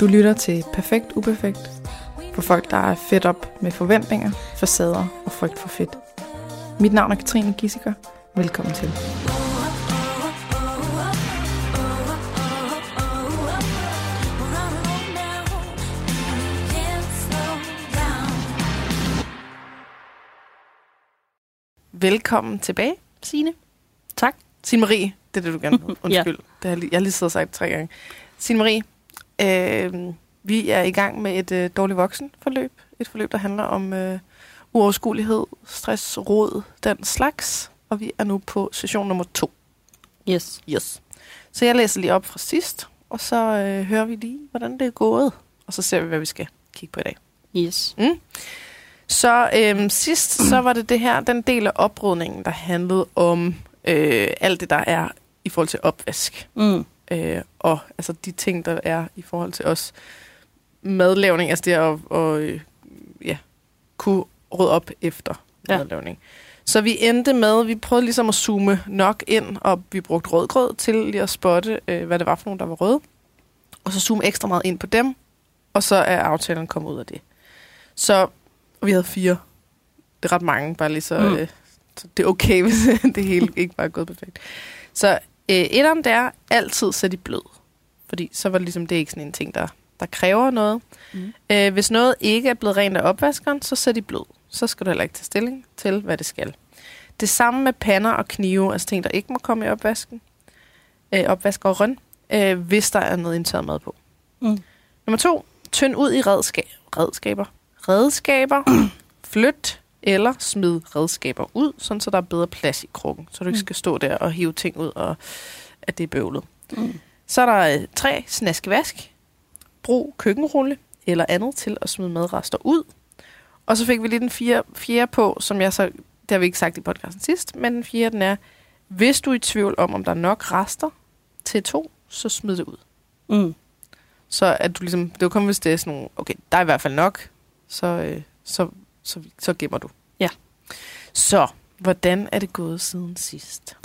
Du lytter til Perfekt Uperfekt for folk, der er fedt op med forventninger, facader og frygt for fedt. Mit navn er Katrine Gissiker. Velkommen til. Velkommen tilbage, Signe. Tak. Signe Marie, det er det, du gerne vil. Undskyld. ja. det har jeg, lige, jeg har lige siddet og sagt tre gange. Signe Marie, øh, vi er i gang med et øh, dårligt voksen-forløb. Et forløb, der handler om øh, uoverskuelighed, stress, råd, den slags. Og vi er nu på session nummer to. Yes. Yes. Så jeg læser lige op fra sidst, og så øh, hører vi lige, hvordan det er gået. Og så ser vi, hvad vi skal kigge på i dag. Yes. Mm. Så øhm, sidst, så var det det her, den del af oprydningen, der handlede om øh, alt det, der er i forhold til opvask. Mm. Øh, og altså de ting, der er i forhold til os madlavning, altså det at og, øh, ja, kunne rydde op efter Ja. madlavning. Så vi endte med, vi prøvede ligesom at zoome nok ind, og vi brugte rødgrød til lige at spotte, øh, hvad det var for nogle, der var røde. Og så zoome ekstra meget ind på dem, og så er aftalen kommet ud af det. Så vi havde fire. Det er ret mange, bare lige så, mm. øh, så det er okay, hvis det hele ikke bare er gået perfekt. Så øh, etteren, det er altid sæt i blød. Fordi så var det ligesom, det er ikke sådan en ting, der, der kræver noget. Mm. Øh, hvis noget ikke er blevet rent af opvaskeren, så sæt i blød. Så skal du heller ikke tage stilling til, hvad det skal. Det samme med pander og knive, altså ting, der ikke må komme i opvasken. Øh, opvaskeren, øh, hvis der er noget indtaget mad på. Mm. Nummer to, tynd ud i redskab, redskaber. Redskaber, flyt eller smid redskaber ud, sådan så der er bedre plads i krukken, så du ikke Mm. skal stå der og hive ting ud, og at det er bøvlet. Mm. Så er der øh, tre, snaskevask. Brug køkkenrulle eller andet til at smide madrester ud. Og så fik vi lige den fire, fjerde på, som jeg så, det har vi ikke sagt i podcasten sidst, men den fjerde, den er, hvis du er i tvivl om, om der er nok rester til to, så smid det ud. Mm. Så at du ligesom, det jo kun, hvis det er sådan nogle, okay, der er i hvert fald nok, så, øh, så, så, så gemmer du. Ja. Så, hvordan er det gået siden sidst?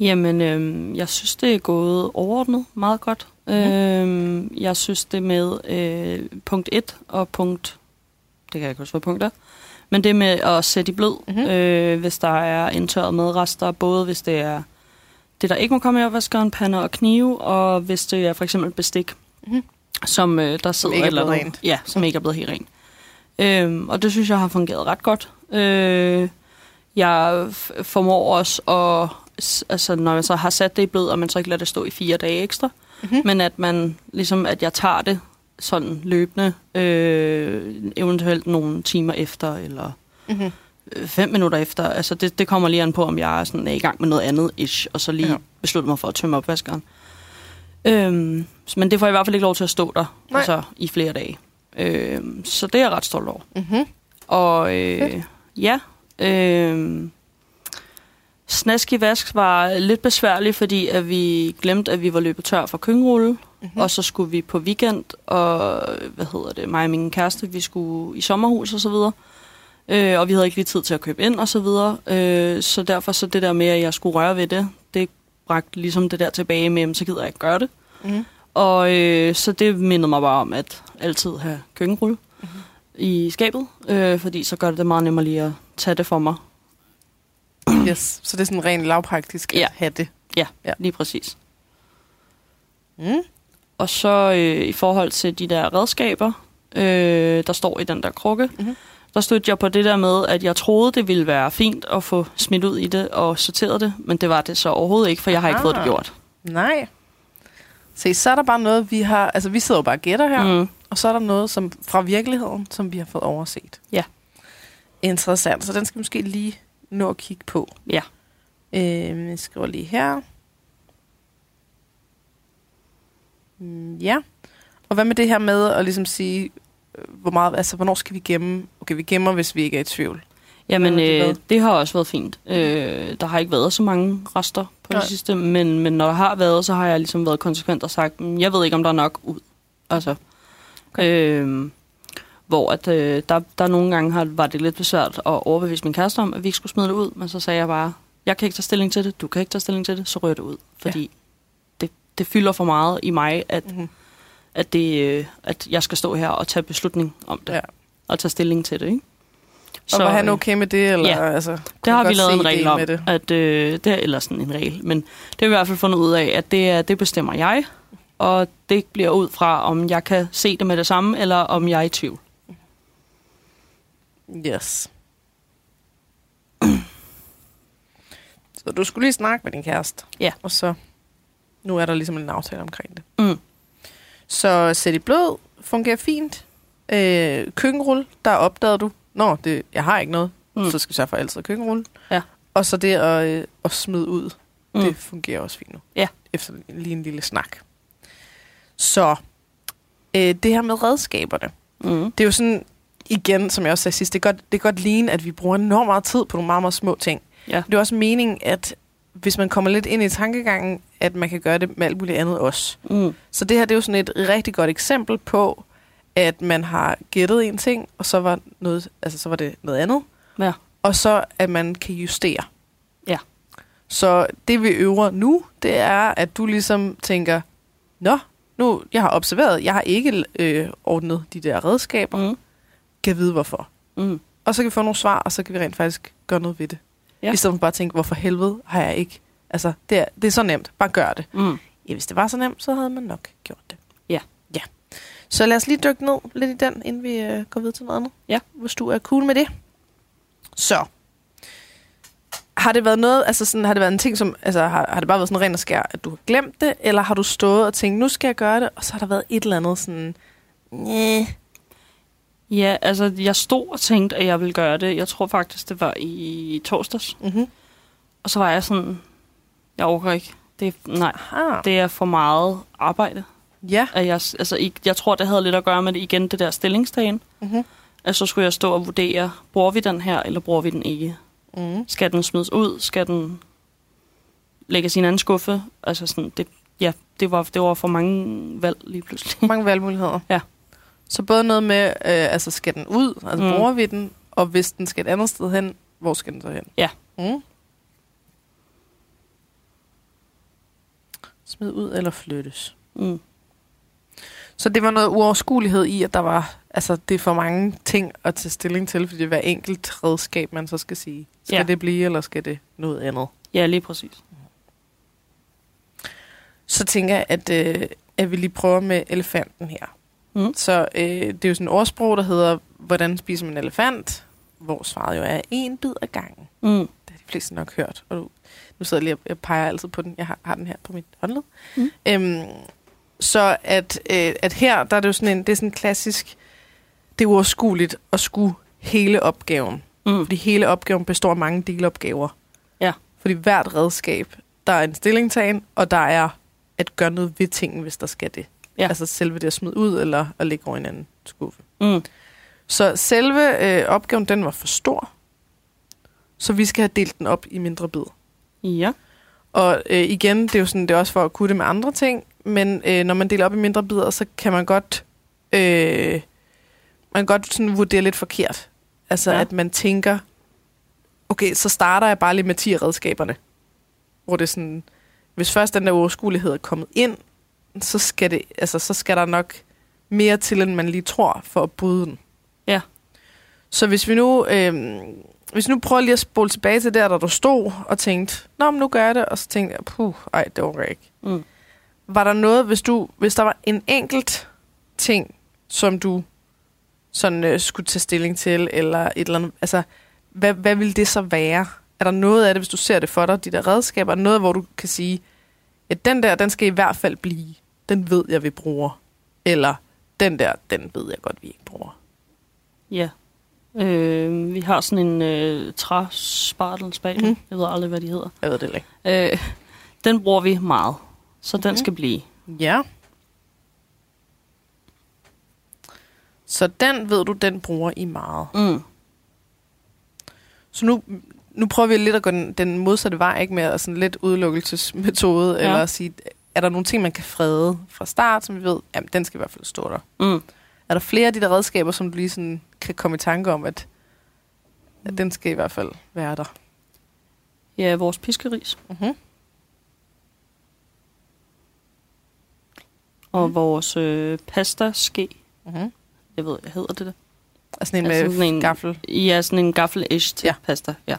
Jamen, øhm, jeg synes, det er gået overordnet meget godt. Mm. Øhm, jeg synes, det med øh, punkt 1 og punkt... Det kan jeg ikke huske, hvad punkt er. Men det med at sætte i blød, Mhm. mm-hmm. øh, hvis der er indtørret madrester, både hvis det er det, der ikke må komme i opvaskeren, pander og knive, og hvis det er for eksempel bestik, Mhm. mm-hmm. som øh, der sidder ikke er blevet rent. Ja, som ikke er blevet helt rent. Øhm, og det synes jeg har fungeret ret godt. Øh, jeg formår også at, altså når man så har sat det i blød, og man så ikke lader det stå i fire dage ekstra, Mhm. men at man ligesom, at jeg tager det sådan løbende, øh, eventuelt nogle timer efter, eller Mm-hmm. fem minutter efter. Altså det, det kommer lige an på, om jeg er, sådan, er i gang med noget andet ish, og så lige Ja. beslutter mig for at tømme opvaskeren. Øhm, men det får i hvert fald ikke lov til at stå der Nej. altså, i flere dage. Øhm, så det er jeg ret stolt over. Mm-hmm. Og øh, Fedt. ja, øh, snask i vask var lidt besværligt, fordi at vi glemte, at vi var løbet tør for køkkenrulle. Mm-hmm. Mm. Og så skulle vi på weekend, og hvad hedder det, mig og min kæreste, vi skulle i sommerhus og så videre. Øh, og vi havde ikke lige tid til at købe ind og så videre. Øh, så derfor så det der med, at jeg skulle røre ved det, det bragte ligesom det der tilbage med, "Jamen, så gider jeg ikke gøre det. Mm-hmm. Og øh, så det mindede mig bare om, at altid have køkkenrulle Mhm. mm-hmm. i skabet, øh, fordi så gør det det meget nemmere lige at tage det for mig. Yes, så det er sådan rent lavpraktisk at Ja. have det. Ja, Ja. lige præcis. Mm. Og så øh, i forhold til de der redskaber, øh, der står i den der krukke, Mhm. mm-hmm. der stod jeg på det der med, at jeg troede, det ville være fint at få smidt ud i det og sorteret det, men det var det så overhovedet ikke, for jeg har ikke fået det gjort. Nej. Se, så er der bare noget, vi har... Altså, vi sidder jo bare og gætter her, mm. Og så er der noget som, fra virkeligheden, som vi har fået overset. Ja. Interessant, så den skal vi måske lige nå at kigge på. Ja. Øh, jeg skriver lige her. Mm, ja. Og hvad med det her med at ligesom sige, øh, hvor meget, altså, hvornår skal vi gemme? Okay, vi gemmer, hvis vi ikke er i tvivl. Jamen, øh, det har også været fint. Øh, der har ikke været så mange rester på Nej. det sidste, men, men når der har været, så har jeg ligesom været konsekvent og sagt, "Mm, jeg ved ikke, om der er nok ud. Altså, okay. øh, hvor at, øh, der, der nogle gange har, var det lidt besvært at overbevise min kæreste om, at vi ikke skulle smide det ud, men så sagde jeg bare, jeg kan ikke tage stilling til det, du kan ikke tage stilling til det, så rører det ud. Fordi det, det fylder for meget i mig, at Mm-hmm. at, det, øh, at jeg skal stå her og tage beslutning om det. Ja. Og tage stilling til det, ikke? Og var han øh, okay med det? Eller, ja. altså, Det har vi lavet en regel om, Med det? at øh, det er, eller sådan en regel, men det har vi i hvert fald fundet ud af, at det, er, det bestemmer jeg, og det bliver ud fra, om jeg kan se det med det samme, eller om jeg er i tvivl. Yes. så du skulle lige snakke med din kæreste. Ja. Og så, nu er der ligesom en aftale omkring det. Mm. Så sæt i blød, fungerer fint. Øh, køkkenrulle, der opdagede du, Nå, det, jeg har ikke noget, Mm. så skal vi sørge for altid køkkenrulle. Ja. Og så det at, øh, at smide ud, mm. det fungerer også fint nu. Ja. Efter lige en lille snak. Så, øh, det her med redskaberne. Mm. Det er jo sådan, igen, som jeg også sagde sidst, det er godt, det er godt ligne, at vi bruger enormt meget tid på nogle meget, meget små ting. Ja. Det er også meningen, at hvis man kommer lidt ind i tankegangen, at man kan gøre det med alt muligt andet også. Mm. Så det her det er jo sådan et rigtig godt eksempel på, at man har gættet en ting, og så var, noget, altså, så var det noget andet. Ja. Og så at man kan justere. Ja. Så det vi øver nu, det er, at du ligesom tænker, Nå, nu, jeg har observeret, jeg har ikke øh, ordnet de der redskaber. Mm. Kan vide hvorfor. Mm. Og så kan vi få nogle svar, og så kan vi rent faktisk gøre noget ved det. Ja. I stedet for bare at tænke, hvorfor helvede har jeg ikke... Altså, det er, det er så nemt. Bare gør det. Mm. Ja, hvis det var så nemt, så havde man nok gjort det. Ja. Så lad os lige dykke ned lidt i den, inden vi øh, går videre til noget andet. Ja. Hvis du er cool med det. Så. Har det været noget, altså sådan, har det været en ting, som, altså har, har det bare været sådan ren og skær, at du har glemt det, eller har du stået og tænkt, nu skal jeg gøre det, og så har der været et eller andet sådan, Næh. Ja, altså jeg stod og tænkte, at jeg ville gøre det. Jeg tror faktisk, det var i torsdags. Mm-hmm. Og så var jeg sådan, jeg overgår ikke. Det, er- nej, Aha. det er for meget arbejde. Ja. At jeg, altså, jeg tror, det havde lidt at gøre med det igen, det der stillingsdagen. Mm-hmm. At så skulle jeg stå og vurdere, bruger vi den her, eller bruger vi den ikke? Mm. Skal den smides ud? Skal den lægges i en anden skuffe? Altså sådan, det, ja, det var, det var for mange valg lige pludselig. Mange valgmuligheder. Ja. Så både noget med, øh, altså skal den ud, altså mm. bruger vi den, og hvis den skal et andet sted hen, hvor skal den så hen? Ja. Mm. Smid ud eller flyttes. Mm. Så det var noget uoverskuelighed i, at der var, altså det er for mange ting at tage stilling til, fordi det er hver enkelt redskab, man så skal sige. Skal Ja. det blive, eller skal det noget andet? Ja, lige præcis. Så tænker jeg, at, øh, at vi lige prøver med elefanten her. Mm. Så øh, det er jo sådan et ordsprog, der hedder, hvordan spiser man en elefant? Hvor svaret jo er en bid ad gangen. Mm. Det har de fleste nok hørt. Og nu sidder jeg lige og jeg peger altid på den. Jeg har, har den her på mit håndled. Mm. Øhm, så at, øh, at her, der er det jo sådan en, det er sådan klassisk, det er uoverskueligt at skulle hele opgaven. Mm. Fordi hele opgaven består af mange delopgaver. Ja. Fordi hvert redskab, der er en stillingtagen, og der er at gøre noget ved tingen, hvis der skal det. Ja. Altså selve det at smide ud, eller at lægge over en anden skuffe. Mm. Så selve øh, opgaven, den var for stor. Så vi skal have delt den op i mindre bidder. Ja. Og øh, igen, det er jo sådan, det er også for at kunne det med andre ting, men øh, når man deler op i mindre bidder, så kan man godt, øh, man kan godt sådan vurdere lidt forkert. Altså, Ja. at man tænker, okay, så starter jeg bare lige med 10 af redskaberne. Hvor det er sådan, hvis først den der uoverskuelighed er kommet ind, så skal, det, altså, så skal der nok mere til, end man lige tror, for at bryde den. Ja. Så hvis vi nu, øh, hvis vi nu prøver lige at spole tilbage til der, der du stod og tænkte, Nå, men nu gør jeg det, og så tænkte jeg, puh, ej, det jeg ikke. Mm. Var der noget, hvis, du, hvis der var en enkelt ting, som du sådan øh, skulle tage stilling til, eller et eller andet, altså, hvad, hvad ville det så være? Er der noget af det, hvis du ser det for dig, de der redskaber, noget, hvor du kan sige, at den der, den skal i hvert fald blive, den ved jeg, vi bruger, eller den der, den ved jeg godt, vi ikke bruger. Ja. Øh, vi har sådan en øh, træspartelspatel. Mm. Jeg ved aldrig, hvad de hedder. Jeg ved det ikke. Øh, den bruger vi meget. Så den Mhm. skal blive. Ja. Så den ved du, den bruger I meget. Mm. Så nu, nu prøver vi lidt at gå den, den modsatte vej, ikke med at sådan lidt udelukkelsesmetode, Ja. eller at sige, er der nogle ting, man kan frede fra start, som vi ved, jamen den skal i hvert fald stå der. Mm. Er der flere af de der redskaber, som du lige sådan kan komme i tanke om, at, at den skal i hvert fald være der? Ja, vores piskeris. Mm-hmm. Og vores øh, pasta-ske, Mm-hmm. jeg ved, hvad hedder det der? Altså en Altså med sådan en- gaffel. Ja, sådan en gaffel-ish til Ja. pasta, ja.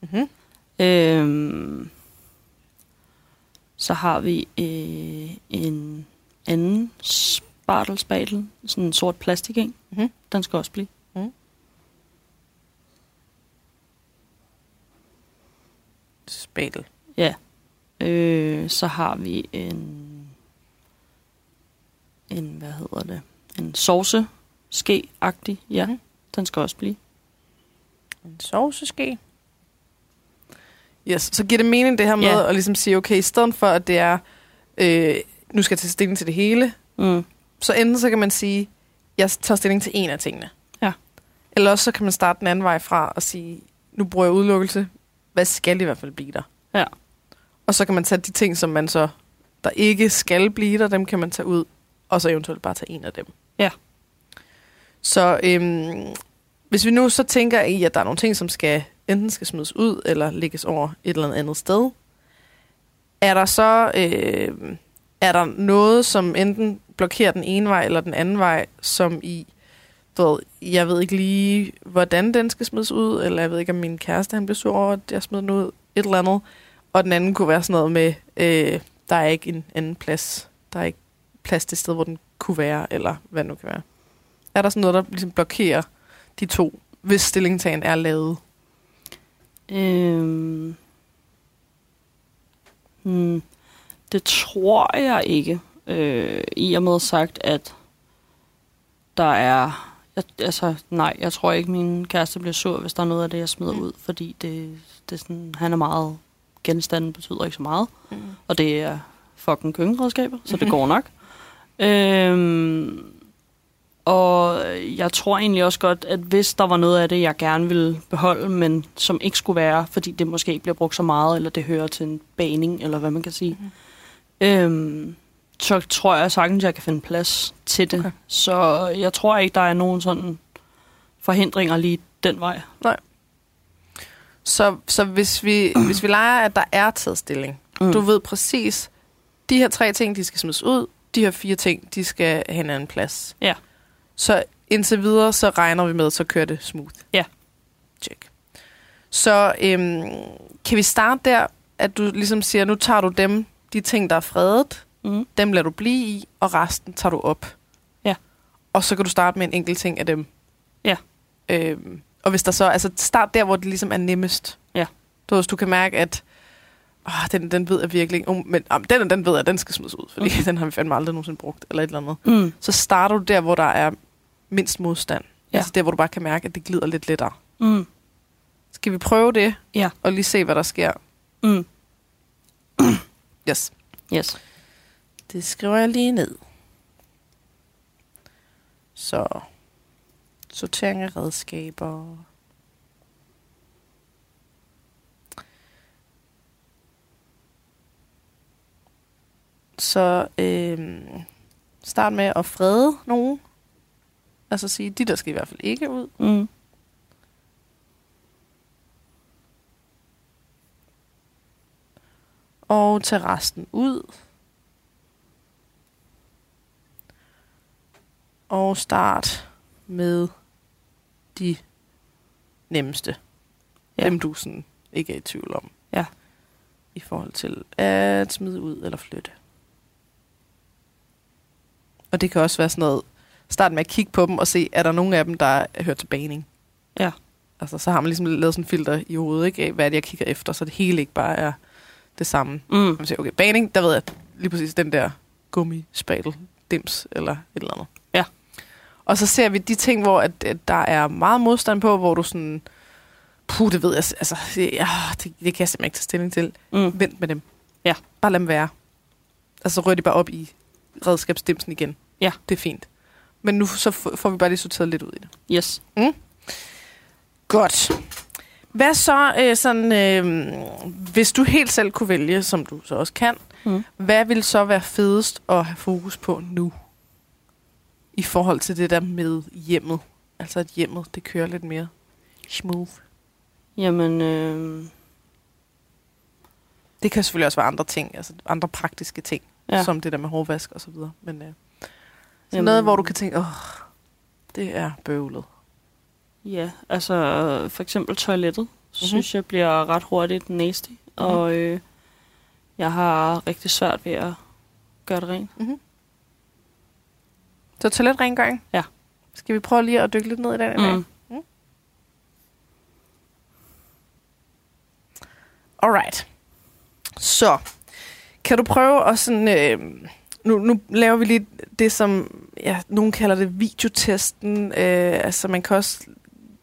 Mm-hmm. Øhm, så har vi øh, en anden spartelspatel, sådan en sort plastik en. Mhm. Den skal også blive. Spatel. Ja. Øh, så har vi en, en, hvad hedder det, en sauce ske-agtig, ja. Mhm. Den skal også blive. En sovseske. Yes, så giver det mening det her med Ja. at ligesom sige, okay, i stedet for at det er, øh, nu skal jeg tage stilling til det hele, Mm. så enten så kan man sige, jeg tager stilling til en af tingene. Ja. Eller også så kan man starte den anden vej fra og sige, nu bruger jeg udelukkelse, hvad skal i hvert fald blive der? Ja. Og så kan man tage de ting, som man så, der ikke skal blive der, dem kan man tage ud, og så eventuelt bare tage en af dem. Ja. Så øhm, hvis vi nu så tænker i, at der er nogle ting, som skal enten skal smides ud, eller lægges over et eller andet sted, er der så øh, er der noget, som enten blokerer den ene vej eller den anden vej, som i, du ved, jeg ved ikke lige, hvordan den skal smides ud, eller jeg ved ikke, om min kæreste han bliver sur over, at jeg smider den ud, et eller andet. Og den anden kunne være sådan noget med, øh, der er ikke en anden plads. Der er ikke plads til sted, hvor den kunne være, eller hvad det nu kan være. Er der sådan noget, der ligesom blokerer de to, hvis stillingtagen er lavet? Øhm, hmm, det tror jeg ikke. Øh, I og med sagt, at der er... Jeg, altså, nej, jeg tror ikke, min kæreste bliver sur, hvis der er noget af det, jeg smider Mm. ud. Fordi det, det er sådan, han er meget... Genstanden betyder ikke så meget. Mm. Og det er fucking køkkenredskaber, så det går nok. Øhm, og jeg tror egentlig også godt, at hvis der var noget af det, jeg gerne ville beholde, men som ikke skulle være, fordi det måske ikke bliver brugt så meget, eller det hører til en baning, eller hvad man kan sige, Mhm. øhm, så tror jeg sagtens, jeg kan finde plads til det. Okay. Så jeg tror ikke, der er nogen sådan forhindringer lige den vej. Så, så hvis, vi, hvis vi leger, at der er taget stilling, mm. Mm. du ved præcis, de her tre ting, de skal smides ud, de her fire ting, de skal have en anden plads. Ja. Så indtil videre, så regner vi med, så kører det smooth. Ja. Check. Så øhm, kan vi starte der, at du ligesom siger, nu tager du dem, de ting, der er fredet, Mm. dem lader du blive i, og resten tager du op. Ja. Og så kan du starte med en enkelt ting af dem. Ja. Øhm, og hvis der så, altså start der, hvor det ligesom er nemmest. Ja. Du, hvis du kan mærke, at åh, den, den ved jeg virkelig oh, men oh, den, den ved jeg, den skal smides ud, fordi Mhm. den har vi fandme aldrig nogensinde brugt, eller et eller andet. Mm. Så starter du der, hvor der er mindst modstand. Ja. Altså der, hvor du bare kan mærke, at det glider lidt lettere. Mm. Skal vi prøve det? Ja. Og lige se, hvad der sker? Mm. Yes. Yes. Det skriver jeg lige ned. Så sortering af redskaber. Så øh, start med at frede nogen. Altså sige, de der skal i hvert fald ikke ud. Mm. Og tage resten ud. Og start med de nemmeste. Ja. Dem du sådan ikke er i tvivl om. Ja. I forhold til at smide ud eller flytte. Og det kan også være sådan noget, start med at kigge på dem og se, er der nogen af dem, der hører til baning. Ja. Altså, så har man ligesom lavet sådan en filter i hovedet, ikke? Af, hvad er det, jeg kigger efter, så det hele ikke bare er det samme. Mm. Man siger, okay, baning, der ved jeg lige præcis den der gummispatel, dims eller et eller andet. Ja. Og så ser vi de ting, hvor at, at der er meget modstand på, hvor du sådan, puh, det ved jeg, altså, det, ja, det, det kan jeg simpelthen ikke tage stilling til. Mm. Vent med dem. Ja. Bare lad dem være. Altså, så rører de bare op i redskabsdimsen igen. Ja. Det er fint. Men nu så får vi bare lige sorteret lidt ud i det. Yes. Godt. Hvad så, øh, sådan, øh, hvis du helt selv kunne vælge, som du så også kan, Mm. hvad vil så være fedest at have fokus på nu? I forhold til det der med hjemmet. Altså at hjemmet, det kører lidt mere smooth. Jamen, øh, Det kan selvfølgelig også være andre ting, altså andre praktiske ting. Ja. som det der med hårvask og så videre. Men øh, så Jamen- noget, hvor du kan tænke, åh, det er bøvlet. Ja, altså for eksempel toilettet, mm-hmm. synes jeg bliver ret hurtigt nasty, mm-hmm. og øh, jeg har rigtig svært ved at gøre det rent. Så toiletrengøring? Ja. Skal vi prøve lige at dykke lidt ned i den i dag? Mm. Alright. Så, kan du prøve at sådan... Øh, nu, nu laver vi lige det, som ja, nogen kalder det videotesten. Øh, altså, man kan også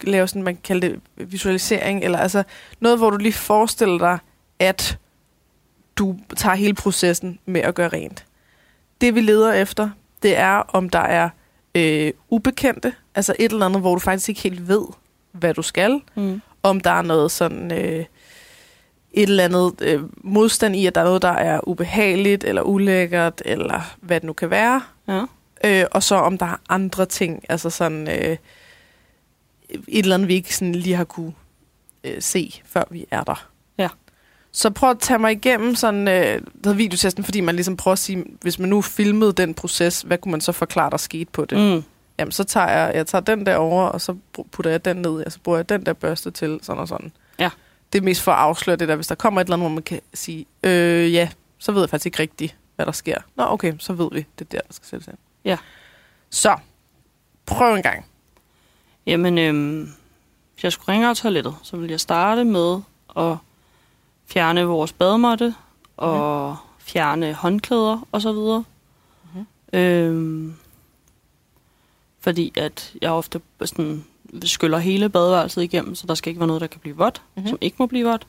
lave sådan, man kan kalde det visualisering, eller altså noget, hvor du lige forestiller dig, at du tager hele processen med at gøre rent. Det, vi leder efter, det er, om der er øh, ubekendte, altså et eller andet, hvor du faktisk ikke helt ved, hvad du skal, Mm. om der er noget sådan øh, et eller andet øh, modstand i, at der er noget, der er ubehageligt eller ulækkert, eller hvad det nu kan være. Ja. Øh, og så om der er andre ting, altså sådan øh, et eller andet, vi ikke sådan lige har kunne øh, se, før vi er der. Ja. Så prøv at tage mig igennem sådan øh, den videotesten, fordi man ligesom prøver at sige, hvis man nu filmede den proces, hvad kunne man så forklare, der skete på det? Mm. Jamen, så tager jeg, jeg tager den der over, og så putter jeg den ned, og så bruger jeg den der børste til, sådan og sådan. Det er mest for at afsløre det der, hvis der kommer et eller andet, hvor man kan sige, øh, ja, så ved jeg faktisk ikke rigtigt, hvad der sker. Nå, okay, så ved vi, det er der, der skal sættes ind. Ja. Så, prøv en gang. Jamen, øhm, hvis jeg skulle ringe af toilettet, så ville jeg starte med at fjerne vores bademåtte og mm. fjerne håndklæder og så videre. Mm. Øhm, fordi at jeg ofte sådan skyller hele badeværelset igennem, så der skal ikke være noget, der kan blive vådt, Mhm. mm. som ikke må blive vådt.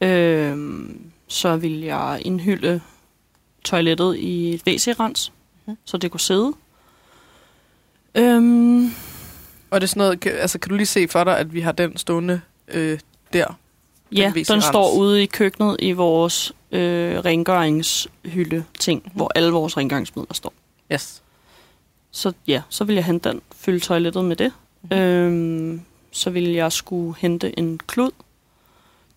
Øhm, så vil jeg indhylde toilettet i et WC-rens, Mhm. mm. så det kunne sidde. Øhm, Og det er sådan noget, kan, altså kan du lige se for dig, at vi har den stående øh, der? Ja, WC-rens. den står ude i køkkenet i vores øh, rengøringshylde ting, mm. hvor alle vores rengøringsmidler står. Yes. Så ja, så vil jeg hente den, fylde toilettet med det. Mm. Øhm, så vil jeg skulle hente en klud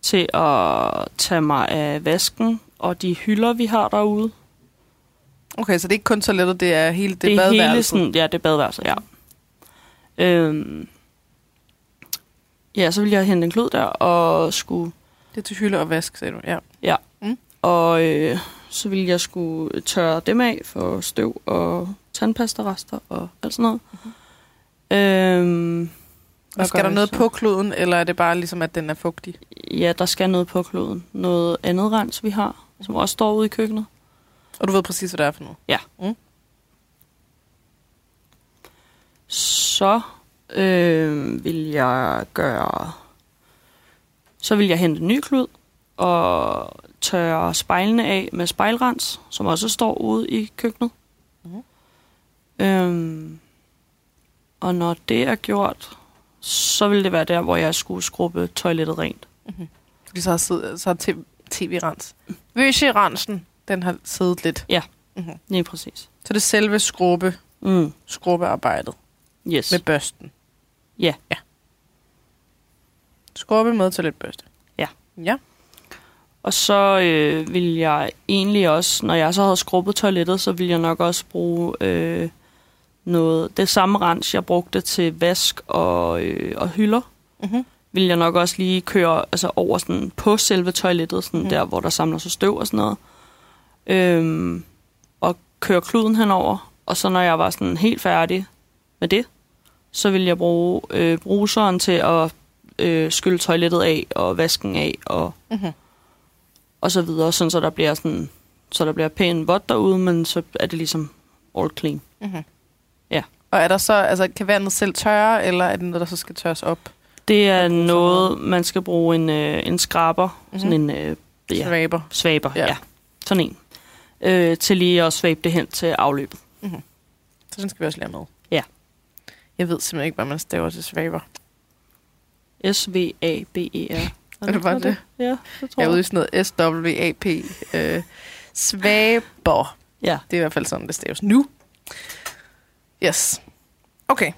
til at tage mig af vasken og de hylder, vi har derude. Okay, så det er ikke kun toilettet, det er hele det, det er hele badeværelset. sådan, ja, det er badeværelset, ja. Øhm, ja, så vil jeg hente en klud der og skulle Det er til hylde og vask, sagde du. Ja. Og øh, så ville jeg skulle tørre dem af for støv og tandpastarester og alt sådan noget. Mm-hmm. Øhm, Og skal der noget så? på kloden, eller er det bare ligesom, at den er fugtig? Ja, der skal noget på kloden. Noget andet rens, vi har, som også står ude i køkkenet. Og du ved præcis, hvad det er for noget? Ja. Mm. Så øh, vil jeg gøre... Så vil jeg hente en ny klud og tørre spejlene af med spejlrens, som også står ude i køkkenet. Mhm. Øhm, og når det er gjort, så vil det være der, hvor jeg skulle skrubbe toilettet rent. Fordi så har, siddet, så har tv-rens. Vøsje-rensen, den har siddet lidt. Ja. Mm-hmm. Lige præcis. Så det er selve skrubbe, Mm. skrubbearbejdet Yes. med børsten. Ja. Ja. Skrubbe med toiletbørste. Ja. Ja. Og så øh, vil jeg egentlig også, når jeg så havde skrubbet toilettet, så vil jeg nok også bruge øh, noget, det samme rens, jeg brugte til vask og, øh, og hylder, Mm-hmm. vil jeg nok også lige køre altså over sådan, på selve toilettet, sådan mm. der, hvor der samler sig støv og sådan noget. Øhm, og køre kluden henover. Og så når jeg var sådan helt færdig med det, så vil jeg bruge øh, bruseren til at øh, skylle toilettet af og vasken af og, Mm-hmm. og så videre, sådan så der bliver sådan så der bliver pænt vådt derude, men så er det ligesom all clean. Mm-hmm. Og er der så, altså kan vandet selv tørre, eller er det noget, der så skal tørres op? Det er noget, man skal bruge en, øh, en skraber, Mhm. mm-hmm. sådan en øh, ja, Svaber. svaber, Ja. ja. Sådan en. Øh, til lige at svabe det hen til afløbet. Så den skal vi også lære med. Ja. Jeg ved simpelthen ikke, hvad man staver til svaber. S-V-A-B-E-R. Er det bare det? Ja, det tror Jeg er ude jeg. i sådan noget S-W-A-P. Øh, svaber. Ja. Det er i hvert fald sådan, det staves nu. Yes. Okay.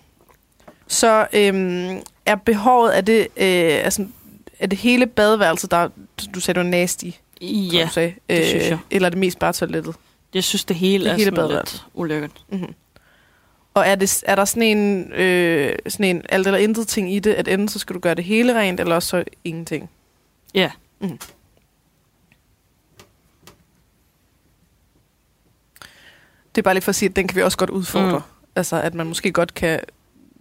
Så øhm, er behovet, er det, øh, altså, er det hele badeværelset, der du sagde, det var nasty, Ja, du sagde, det synes jeg. eller er det mest bare toilettet? Jeg synes, det hele Det er hele sådan lidt ulækkert. Mm-hmm. Og er, det, er der sådan en, øh, sådan en alt eller intet ting i det, at enten så skal du gøre det hele rent, eller også så ingenting? Ja. Mm. Det er bare lige for at sige, at den kan vi også godt udfordre. Mm. Altså, at man måske godt kan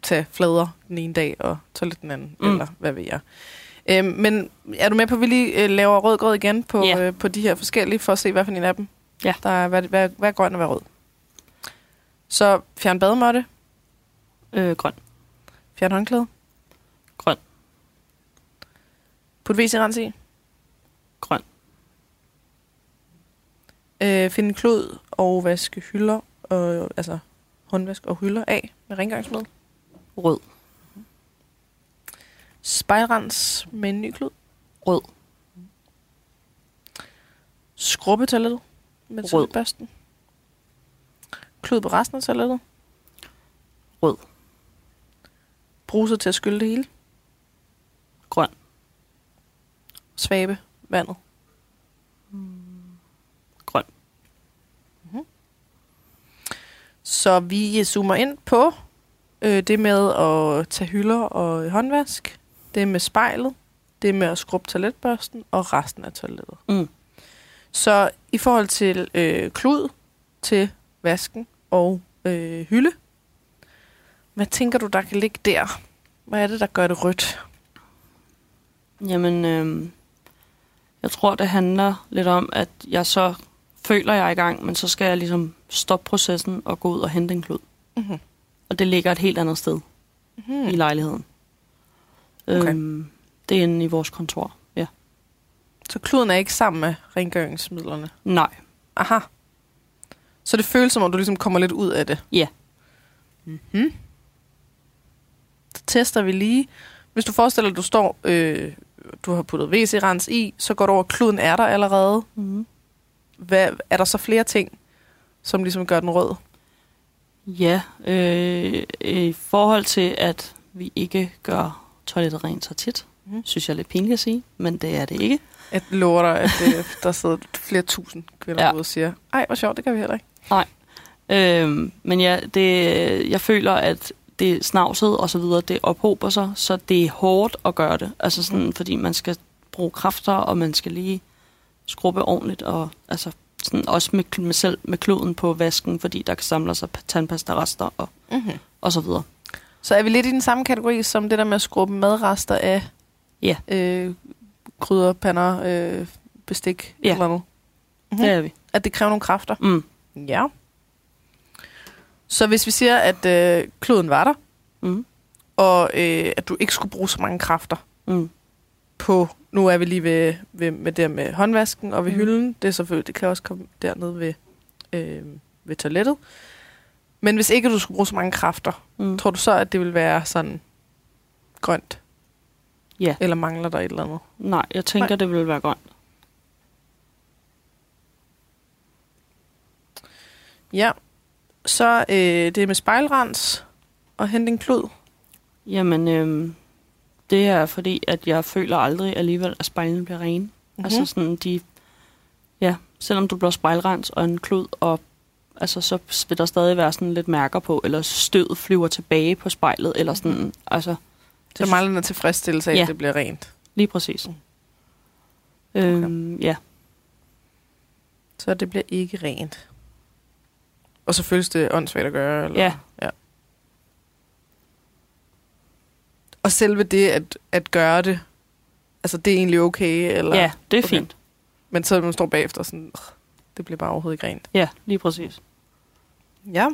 tage flader den ene dag, og toilet den anden, Mm. eller hvad ved jeg. Øhm, men er du med på, at vi lige øh, laver rød grød igen på, Ja. øh, på de her forskellige, for at se, hvad for en af dem? Ja. Der er, hvad, hvad, hvad er grøn og hvad er rød? Så fjern bademåtte, Øh, grøn. fjern håndklæde, Grøn. put WC-rens i, Grøn. øh, find en klud og vaske hylder, og, altså håndvask og hylder af med rengøringsmiddel. Rød. Spejlrens med en ny klud. Rød. Skrubbe toilettet med Rød. toiletbørsten. Klud på resten af toilettet. Rød. Bruser til at skylle det hele. Grøn. Svabe vandet. Grøn. Så vi zoomer ind på øh, det med at tage hylder og håndvask. Det med spejlet. Det med at skrubbe toiletbørsten og resten af toilettet. Mm. Så i forhold til øh, klud, til vasken og øh, hylde, hvad tænker du, der kan ligge der? Hvad er det, der gør det rødt? Jamen, øh, jeg tror, det handler lidt om, at jeg så føler, jeg er i gang, men så skal jeg ligesom stoppe processen og gå ud og hente en klud. Mm-hmm. Og det ligger et helt andet sted Mm-hmm. mm. i lejligheden. Okay. Øhm, det er inde i vores kontor, ja. Så kluden er ikke sammen med rengøringsmidlerne? Nej, Aha. Så det føles som om, du ligesom kommer lidt ud af det? Ja. Mm-hmm. Så tester vi lige. Hvis du forestiller dig, at du står, øh, du har puttet WC-rens i, så går du over, kluden er der allerede. mm. Hvad, er der så flere ting, som ligesom gør den rød? Ja, øh, i forhold til, at vi ikke gør toilettet rent så tit, mm. synes jeg er lidt pinligt at sige, men det er det ikke. Jeg lover dig, at øh, der sidder flere tusind kvinder Ja. ude og siger, ej, hvor sjovt, det gør vi heller ikke. Øh, men ja, det, jeg føler, at det snavset og så videre, det ophober sig, så det er hårdt at gøre det. Altså sådan, fordi man skal bruge kræfter, og man skal lige skrubbe ordentligt, og altså sådan, også med, med, selv med kloden på vasken, fordi der kan samle sig tandpasta-rester og, Mm-hmm. og så videre. Så er vi lidt i den samme kategori som det der med at skrubbe madrester af Ja. øh, krydder, pander, øh, bestik, Ja. eller noget. Mm. Det er vi. At det kræver nogle kræfter. Mm. Ja. Så hvis vi siger, at øh, kloden var der, Mm. og øh, at du ikke skulle bruge så mange kræfter Mm. På, nu er vi lige ved, ved med det med håndvasken og ved Mm. hylden, det er selvfølgelig, det kan også komme dernede ved, øh, ved toilettet. Men hvis ikke du skulle bruge så mange kræfter, Mm. tror du så, at det vil være sådan grønt? Ja. Eller mangler der et eller andet? Nej, jeg tænker, Nej. det vil være grønt. Ja. Så øh, det med spejlrens og hente en klud. Jamen, øhm, det er fordi, at jeg føler aldrig alligevel, at spejlene bliver rene. Mhm. Mm-hmm. Altså sådan, de... Ja, selvom du bliver spejlrens og en klud, og altså, så vil der stadig være sådan lidt mærker på, eller støvet flyver tilbage på spejlet, eller sådan, mm-hmm. altså... Så mangler en tilfredsstillelse af, Ja. at det bliver rent. Lige præcis. Mm. Øhm, ja. Så det bliver ikke rent. Og så føles det åndssvagt at gøre. Eller? Ja. ja. Og selve det at, at gøre det, altså det er egentlig okay? Eller? ja, det er Okay. fint. Men så når man står bagefter sådan, "Ugh, det bliver bare overhovedet ikke rent. Ja, lige præcis. Ja.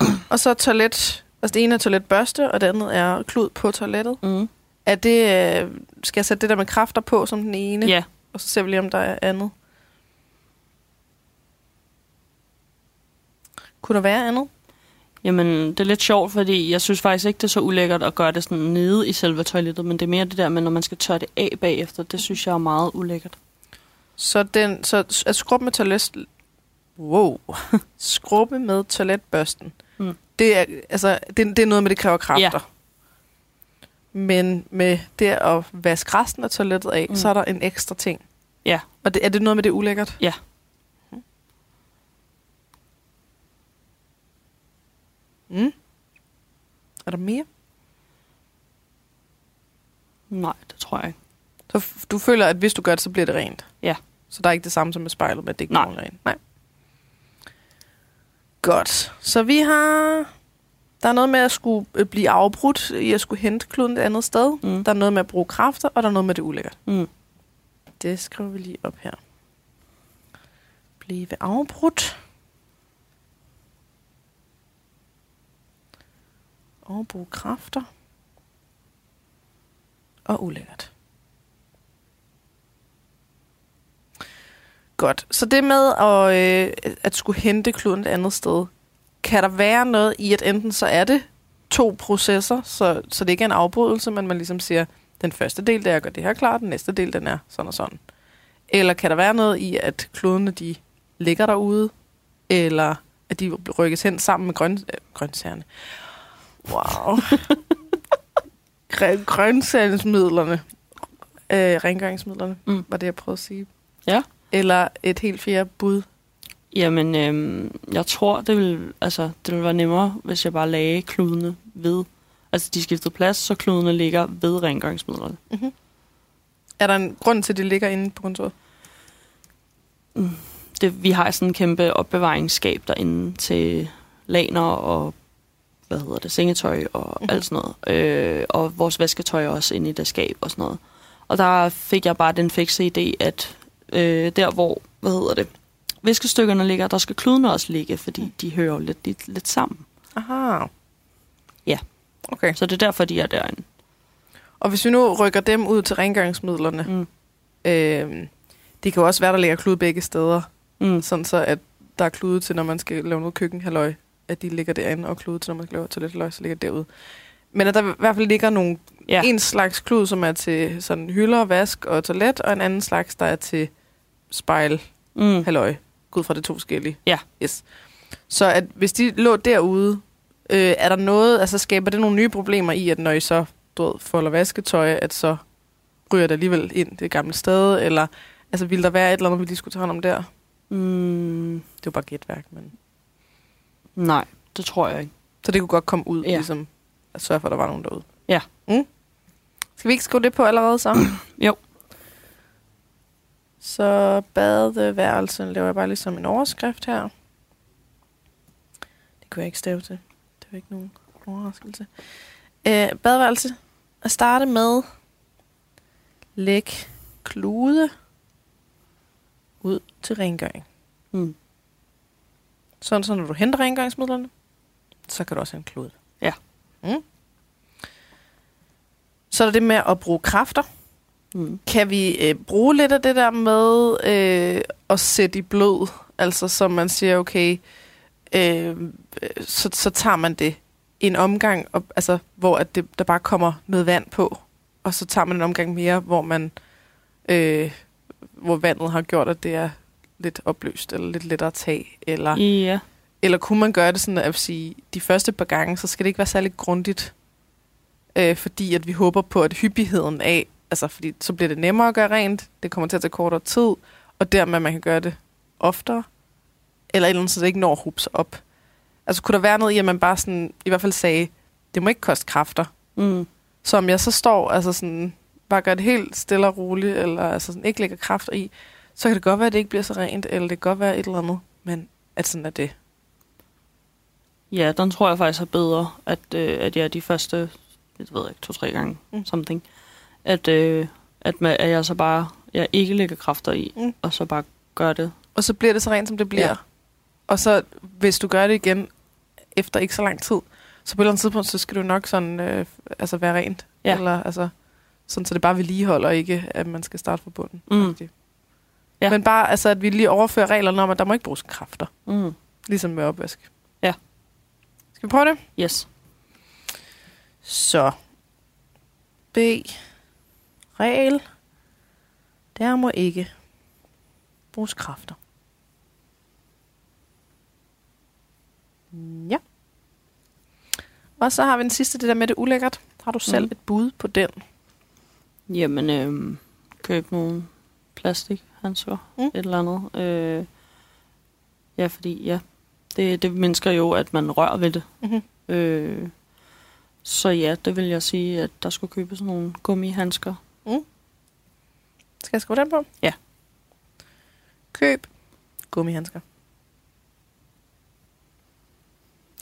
og så toilet, altså det ene er toiletbørste, og det andet er klud på toilettet. Mm. Er det, øh, skal jeg sætte det der med kræfter på som den ene? Ja, Og så ser vi lige, om der er andet. Kunne der være andet? Jamen, det er lidt sjovt, fordi jeg synes faktisk ikke, det er så ulækkert at gøre det sådan nede i selve toilettet, men det er mere det der med, når man skal tørre det af bagefter, det synes jeg er meget ulækkert. Så, den, så at skrubbe med toilet... Wow. skrubbe med toiletbørsten. Mm. Det, er, altså, det, det er noget med, det kræver kræfter. Men med det at vaske resten af toilettet af, Mm. så er der en ekstra ting. Ja. Og det, er det noget med det er ulækkert? Ja. Mm. Er der mere? Nej, det tror jeg ikke. Så du føler, at hvis du gør det, så bliver det rent? Ja. Så der er ikke det samme som med spejlet, men det ikke Nej. rent? Nej. Godt. Så vi har... Der er noget med at skulle øh, blive afbrudt i at skulle hente kluden et andet sted. Mm. Der er noget med at bruge kræfter, og der er noget med det ulækkert. Mm. Det skriver vi lige op her. Blive afbrudt. Og bruge kræfter. Og ulækkert. Godt. Så det med at, øh, at skulle hente kluden et andet sted, kan der være noget i, at enten så er det to processer, så, så det ikke er en afbrydelse, men man ligesom siger, den første del, der er at gøre det her klar, den næste del, den er sådan og sådan. Eller kan der være noget i, at klodene, de ligger derude, eller at de rykkes hen sammen med grøn, øh, grøntsagerne. Wow. Grøn, grøntsagsmidlerne. Øh, rengøringsmidlerne, Mm. mm. var det, jeg prøvede at sige. Ja. Eller et helt fjerde bud. Jamen, øhm, jeg tror, det vil, altså, det vil være nemmere, hvis jeg bare lagde kludene ved. Altså, de skiftede plads, så kludene ligger ved rengøringsmidlerne. Er der en grund til, at de ligger inde på kontoret? Det, vi har sådan en kæmpe opbevaringsskab derinde til laner og hvad hedder det, sengetøj og Mhm. mm-hmm. alt sådan noget. Øh, og vores vasketøj også inde i det skab og sådan noget. Og der fik jeg bare den fikse idé, at øh, der hvor, hvad hedder det, viskestykkerne ligger, der skal kludene også ligge, fordi Mm. de hører jo lidt, lidt, lidt sammen. Aha. Ja. Okay. Så det er derfor, de er derinde. Og hvis vi nu rykker dem ud til rengøringsmidlerne, Mm. øh, det kan jo også være, der ligger klud begge steder. Mm. Sådan så, at der er klude til, når man skal lave noget køkkenhalløj, at de ligger derinde, og klude til, når man skal lave toilethaløj, så ligger det derude. Men at der i hvert fald ligger nogle, Ja. en slags klud, som er til sådan hylder, vask og toilet, og en anden slags, der er til spejl, Mm. halløj. Gud fra det to forskellige. Ja. Yes. Så at hvis de lå derude, øh, er der noget, altså skaber det nogle nye problemer i, at når I så du ved, folder vasketøj, at så ryger det alligevel ind det gamle sted, eller altså vil der være et eller andet, vi lige skulle tage hånd om der? Mm. Det jo bare gætværk, men... Nej, det tror jeg ikke. Så det kunne godt komme ud, Ja. ligesom at sørge for, at der var nogen derude. Ja. Mm? Skal vi ikke skrive det på allerede så? Jo. Så badeværelse laver jeg bare ligesom en overskrift her. Det kunne jeg ikke stave til. Det var ikke nogen overraskelse. Øh, badeværelse. At starte med læg klude ud til rengøring. Mm. Sådan så når du henter rengøringsmidlerne, så kan du også have en klude. Ja. Mm. Så er der det med at bruge kræfter. Mm. Kan vi øh, bruge lidt af det der med øh, at sætte i blød? Altså som man siger, okay, øh, så, så tager man det en omgang, og, altså, hvor at det, der bare kommer noget vand på, og så tager man en omgang mere, hvor man øh, hvor vandet har gjort, at det er lidt opløst, eller lidt lettere at tage, eller, Ja. eller kunne man gøre det sådan, at sige, de første par gange, så skal det ikke være særlig grundigt, øh, fordi at vi håber på, at hyppigheden af, altså fordi så bliver det nemmere at gøre rent, det kommer til at tage kortere tid, og dermed man kan gøre det oftere, eller et eller andet, så det ikke når at op. Altså kunne der være noget i, at man bare sådan, i hvert fald sagde, det må ikke koste kræfter. Mm. Så om jeg så står, altså sådan, bare gør det helt stille og roligt, eller altså sådan, ikke lægger kræfter i, så kan det godt være, at det ikke bliver så rent, eller det kan godt være et eller andet, men at sådan er det. Ja, den tror jeg faktisk er bedre, at, øh, at jeg de første, jeg ved ikke, to-tre gange, mm. Something. At, øh, at, med, at jeg så bare, jeg ikke lægger kræfter i, Mm. og så bare gør det. Og så bliver det så rent, som det bliver. Ja. Og så, hvis du gør det igen, efter ikke så lang tid, så på et eller andet tidspunkt, så skal du nok sådan, øh, altså være rent. Ja. Eller, altså, sådan, så det bare vedligeholder, ikke at man skal starte fra bunden. Mm. Agtigt. Ja. Men bare, altså, at vi lige overfører reglerne om, at der må ikke bruges kræfter. Mm. Ligesom med opvask. Ja. Skal vi prøve det? Yes. Så. B. Regel. Der må ikke bruges kræfter. Ja. Og så har vi den sidste, det der med det ulækkert. Har du selv Mm. mm. et bud på den? Jamen, øh, køb nogle plastik handsker, mm. Mm. et eller andet. Øh, ja, fordi ja, Det, det mindsker jo, at man rører ved det. Mhm. Øh, så ja, det vil jeg sige, at der skulle købes nogle gummihandsker. Skal jeg skrive den på? Ja. Køb gummihandsker.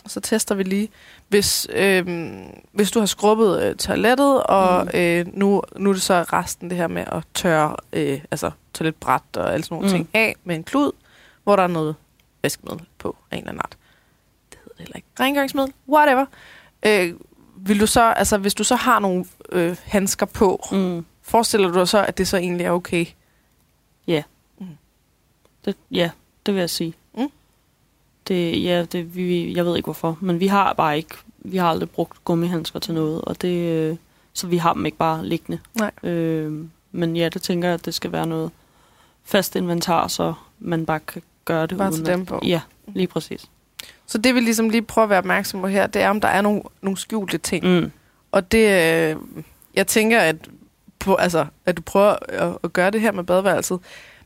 Og så tester vi lige, hvis, øhm, hvis du har skrubbet øh, toilettet, og Mm. mm. øh, nu, nu er det så resten det her med at tørre øh, altså toiletbræt og alle sådan nogle Mm. mm. ting af med en klud, hvor der er noget vaskemiddel på af en eller anden art. Det hedder det heller ikke. Rengøringsmiddel, whatever. Øh, vil du så, altså hvis du så har nogle øh, handsker på, Mm. forestiller du dig så, at det så egentlig er okay? Det, ja, det vil jeg sige. Mm. Det, ja, det, vi, jeg ved ikke hvorfor, men vi har bare ikke, vi har aldrig brugt gummihandsker til noget, og det, øh, så vi har dem ikke bare liggende. Nej. Øh, men ja, det tænker jeg, at det skal være noget fast inventar, så man bare kan gøre det Bare uden dem på. Ja, lige præcis. Så det vi ligesom lige prøver at være opmærksom på her, det er, om der er nogle, nogle skjulte ting. Mm. Mm. Og det, øh, jeg tænker, at, på, altså, at du prøver at, at gøre det her med badeværelset,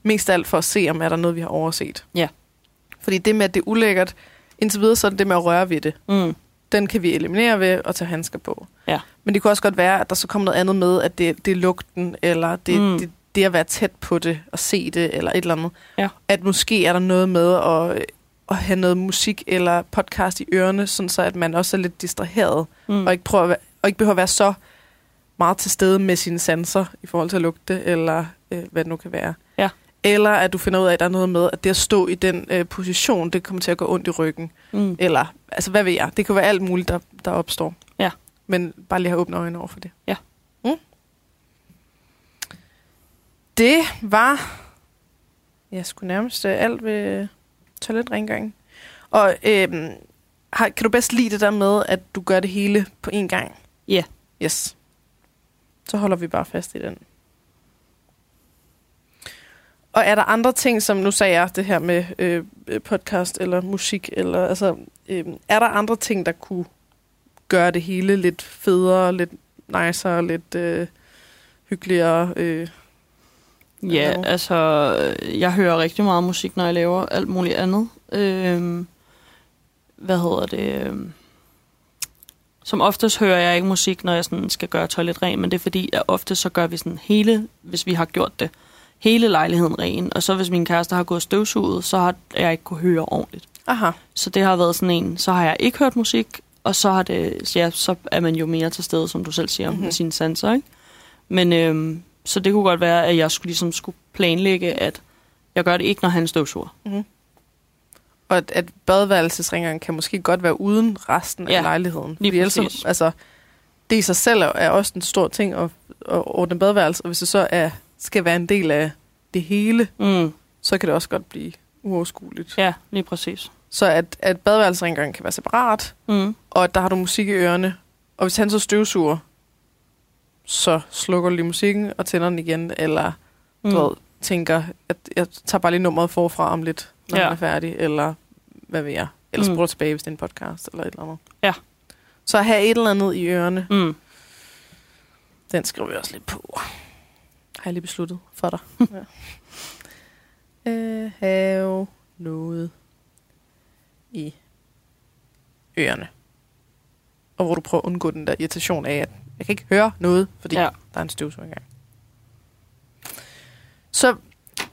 mest af alt for at se, om er der noget, vi har overset. Ja. Fordi det med, at det er ulækkert, indtil videre, så er det det med at røre ved det. Mm. Den kan vi eliminere ved at tage handsker på. Ja. Men det kunne også godt være, at der så kommer noget andet med, at det, det er lugten, eller det, Mm. mm. det, det at være tæt på det, og se det, eller et eller andet. Ja. At måske er der noget med at, at have noget musik eller podcast i ørerne, sådan så at man også er lidt distraheret, Mm. og ikke, prøver at være, og ikke behøver at være så meget til stede med sine sanser i forhold til at lugte, eller øh, hvad det nu kan være. Ja. Eller at du finder ud af, at der er noget med, at det at stå i den øh, position, det kommer til at gå ondt i ryggen. Mm. Eller, altså hvad ved jeg, det kan være alt muligt, der, der opstår. Ja. Men bare lige have åbne øjne over for det. Ja. Mm. Det var, jeg skulle nærmest øh, alt ved toiletrengøring. Og øhm, har, kan du bedst lide det der med, at du gør det hele på én gang? Ja. Yes. Så holder vi bare fast i den. Og er der andre ting, som nu sagde jeg det her med øh, podcast eller musik, eller altså, øh, er der andre ting, der kunne gøre det hele lidt federe, lidt nicer, lidt øh, hyggeligere? Øh, Ja, Eller- altså, jeg hører rigtig meget musik, når jeg laver alt muligt andet. Øhm, hvad hedder det? øhm, Som oftest hører jeg ikke musik, når jeg sådan skal gøre toilet ren, men det er fordi, at ofte så gør vi sådan hele, hvis vi har gjort det, hele lejligheden ren. Og så hvis min kæreste har gået støvsuget, så har jeg ikke kunne høre ordentligt. aha, Så det har været sådan en, så har jeg ikke hørt musik, og så, har det, ja, så er man jo mere til stede, som du selv siger, Mhm. mm-hmm. med sine sanser, ikke? Men øhm, så det kunne godt være, at jeg skulle, ligesom skulle planlægge, at jeg gør det ikke, når han støvsuger. og at, at badeværelsesringeren kan måske godt være uden resten Ja, af lejligheden. lige Fordi ellers så- præcis. altså, det i sig selv er, er også en stor ting at, at ordne badeværelse, og hvis det så er, skal være en del af det hele, Mm, så kan det også godt blive uoverskueligt. ja, lige præcis. Så at, at badeværelsesrengøringen kan være separat, Mm, og at der har du musik i ørerne, og hvis han så støvsuger, så slukker du lige musikken og tænder den igen, eller mm. du ved, tænker, at jeg tager bare lige nummeret forfra om lidt, når Ja. han er færdig, eller hvad ved jeg. Eller Mm. spurgte tilbage, hvis det er en podcast, eller et eller andet. Ja. Så at have et eller andet i ørerne, Mm. den skriver vi også lidt på. Har jeg lige besluttet for dig. ja. øh, have noget i ørerne. Og hvor du prøver at undgå den der irritation af, at jeg kan ikke høre noget, fordi Ja. ja. der er en støvsuger. Så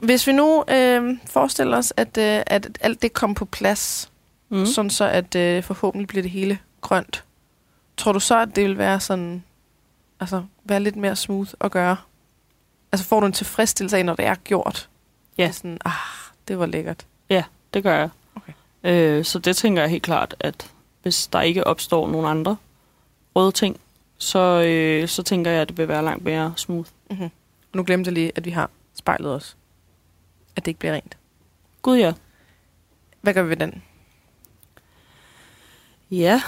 hvis vi nu øh, forestiller os, at, øh, at alt det kom på plads, Mm. sådan så at øh, forhåbentlig bliver det hele grønt, tror du så, at det vil være sådan, altså være lidt mere smooth at gøre? Altså får du en tilfredsstillelse af, når det er gjort? Ja. Det er sådan, ah, det var lækkert. Det gør jeg. Okay. Øh, så det tænker jeg helt klart, at hvis der ikke opstår nogen andre røde ting, så, øh, så tænker jeg, at det vil være langt mere smooth. Mm-hmm. Nu glemte jeg lige, at vi har spejlet os. At det ikke bliver rent. Gud ja. Hvad gør vi ved den? Ja.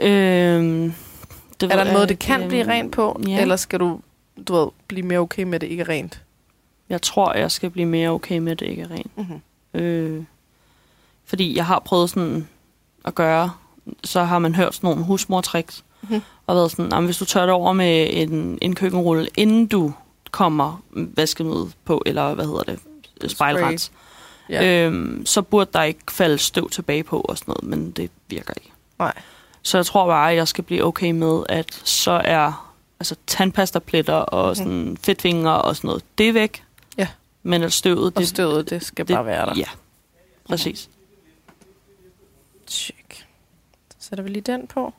Øh, det er der en måde, det kan blive Øhm, rent på? ja. Eller skal du, du ved, blive mere okay med, at det ikke er rent? Jeg tror, jeg skal blive mere okay med, at det ikke er rent. Mm-hmm. Øh, fordi jeg har prøvet sådan at gøre, så har man hørt sådan nogle husmortricks, Mhm. og været sådan, "Jamen, hvis du tør det over med en, en køkkenrulle, inden du kommer vaskemiddel på, eller hvad hedder det, spejlrens, Ja. øhm, så burde der ikke falde støv tilbage på og sådan noget, men det virker ikke. Nej. Så jeg tror bare, at jeg skal blive okay med, at så er altså tandpastapletter og Mhm. sådan fedtfingre og sådan noget, det er væk. Ja. Men at støvet, Og det, støvet, det skal det, bare være der. Ja, præcis. Tjek. Så sætter vi lige den på.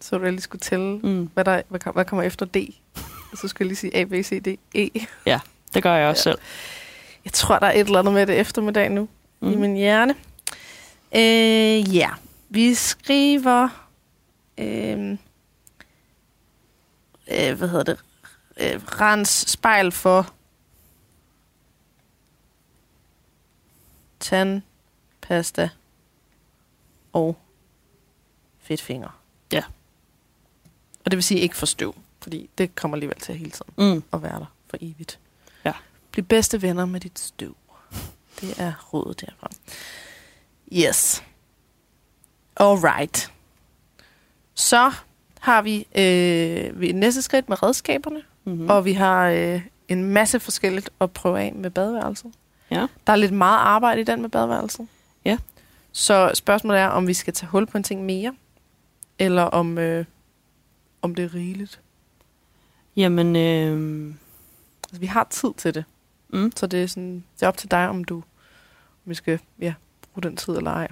Så du lige skulle tælle, Mm. hvad, der, hvad, hvad kommer efter D. Og så skulle jeg lige sige A, B, C, D, E. Det gør jeg også Ja. selv. Jeg tror, der er et eller andet med det eftermiddag nu mm. i min hjerne. Øh, ja, vi skriver... Øh, øh, hvad hedder det? Øh, rens spejl for tandpasta og fedtfinger. Ja. Og det vil sige ikke for støv, fordi det kommer alligevel til hele tiden Mm. at være der for evigt. Ja. Bliv bedste venner med dit støv. Det er rådet derfra. Yes. Alright. Så har vi øh, vi næste skridt med redskaberne, Mm. mm. og vi har øh, en masse forskelligt at prøve af med badeværelset. Ja. Der er lidt meget arbejde i den med badeværelset. Ja. Så spørgsmålet er, om vi skal tage hul på en ting mere, eller om, øh, om det er rigeligt. Jamen, øh, Altså, vi har tid til det. mm. Så det er, sådan, det er op til dig, om du om vi skal ja, bruge den tid eller ej.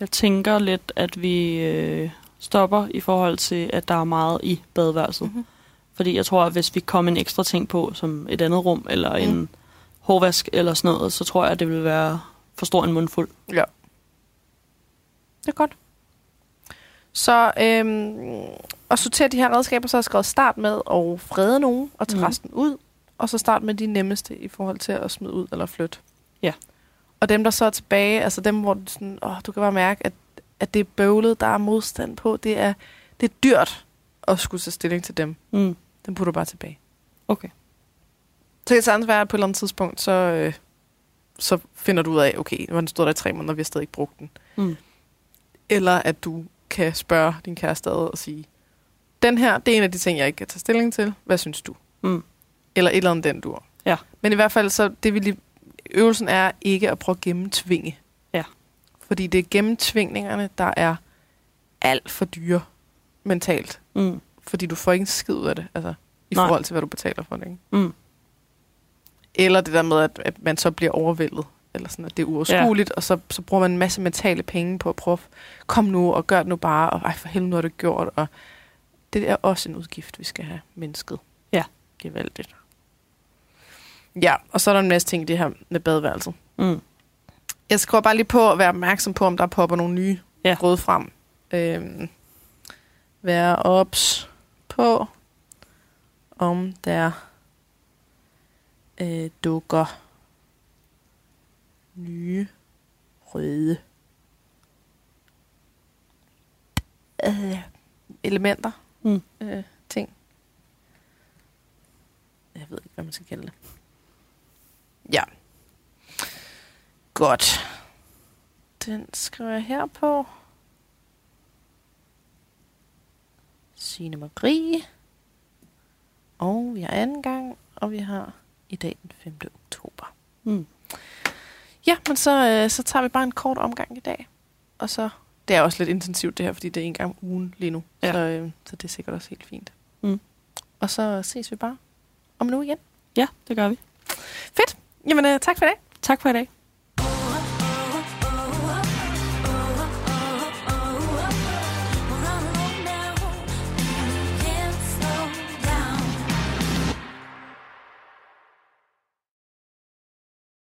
jeg tænker lidt, at vi øh, stopper i forhold til, at der er meget i badeværelset. Mm-hmm. Fordi jeg tror, at hvis vi kommer en ekstra ting på, som et andet rum, eller Mm. en hårvask eller sådan noget, så tror jeg, at det vil være for stor en mundfuld. Ja. Det er godt. Så øhm, at sortere de her redskaber, så har jeg skrevet start med at frede nogen og tage Mhm. mm. resten ud. Og så start med de nemmeste i forhold til at smide ud eller flytte. Ja. Og dem, der så er tilbage, altså dem, hvor du, sådan, åh, du kan bare mærke, at, at det er bøvlet, der er modstand på. Det er, det er dyrt at skulle tage stilling til dem. Mm. Den putter du bare tilbage. Okay. Så kan det sagtens være, at på et eller andet tidspunkt, så, øh, så finder du ud af, okay, hvor den stod der i tre måneder, vi har stadig ikke brugt den. Mm. Eller at du kan spørge din kæreste ad og sige, den her, det er en af de ting, jeg ikke kan tage stilling til. Hvad synes du? Mm. Eller et eller andet den dur. Ja. Men i hvert fald, så det vi lige, øvelsen er ikke at prøve at gennemtvinge. Ja. Fordi det er gennemtvingningerne, der er alt for dyre mentalt. Mm. Fordi du får ikke en skid ud af det, altså i Nej. forhold til, hvad du betaler for det. Ikke? Mm. Eller det der med, at, at man så bliver overvældet. Eller sådan, at det er uoverskueligt, ja. og så, så bruger man en masse mentale penge på at prøve, kom nu og gør det nu bare, og ej for helvede, nu har du gjort. Og det er også en udgift, vi skal have mindsket. Ja. Gevaldigt. Ja, og så er der en masse ting i det her med badeværelset. Mm. Jeg skal bare lige på at være opmærksom på, om der popper nogle nye Ja. ja. råd frem. Øhm, være ops på, om der øh, dukker nye røde øh, elementer, Mm. øh, ting. Jeg ved ikke, hvad man skal kalde det. Ja. Godt. Den skriver jeg her på. Signe Marie. Og vi har anden gang, og vi har i dag den 5. oktober. Mm. Ja, men så, øh, så tager vi bare en kort omgang i dag. Og så, det er også lidt intensivt det her, fordi det er en gang om ugen lige nu. Ja. Så, øh, så det er sikkert også helt fint. Mm. Og så ses vi bare om uge igen. Ja, det gør vi. Fedt. Jamen, øh, tak for i dag. Tak for i dag.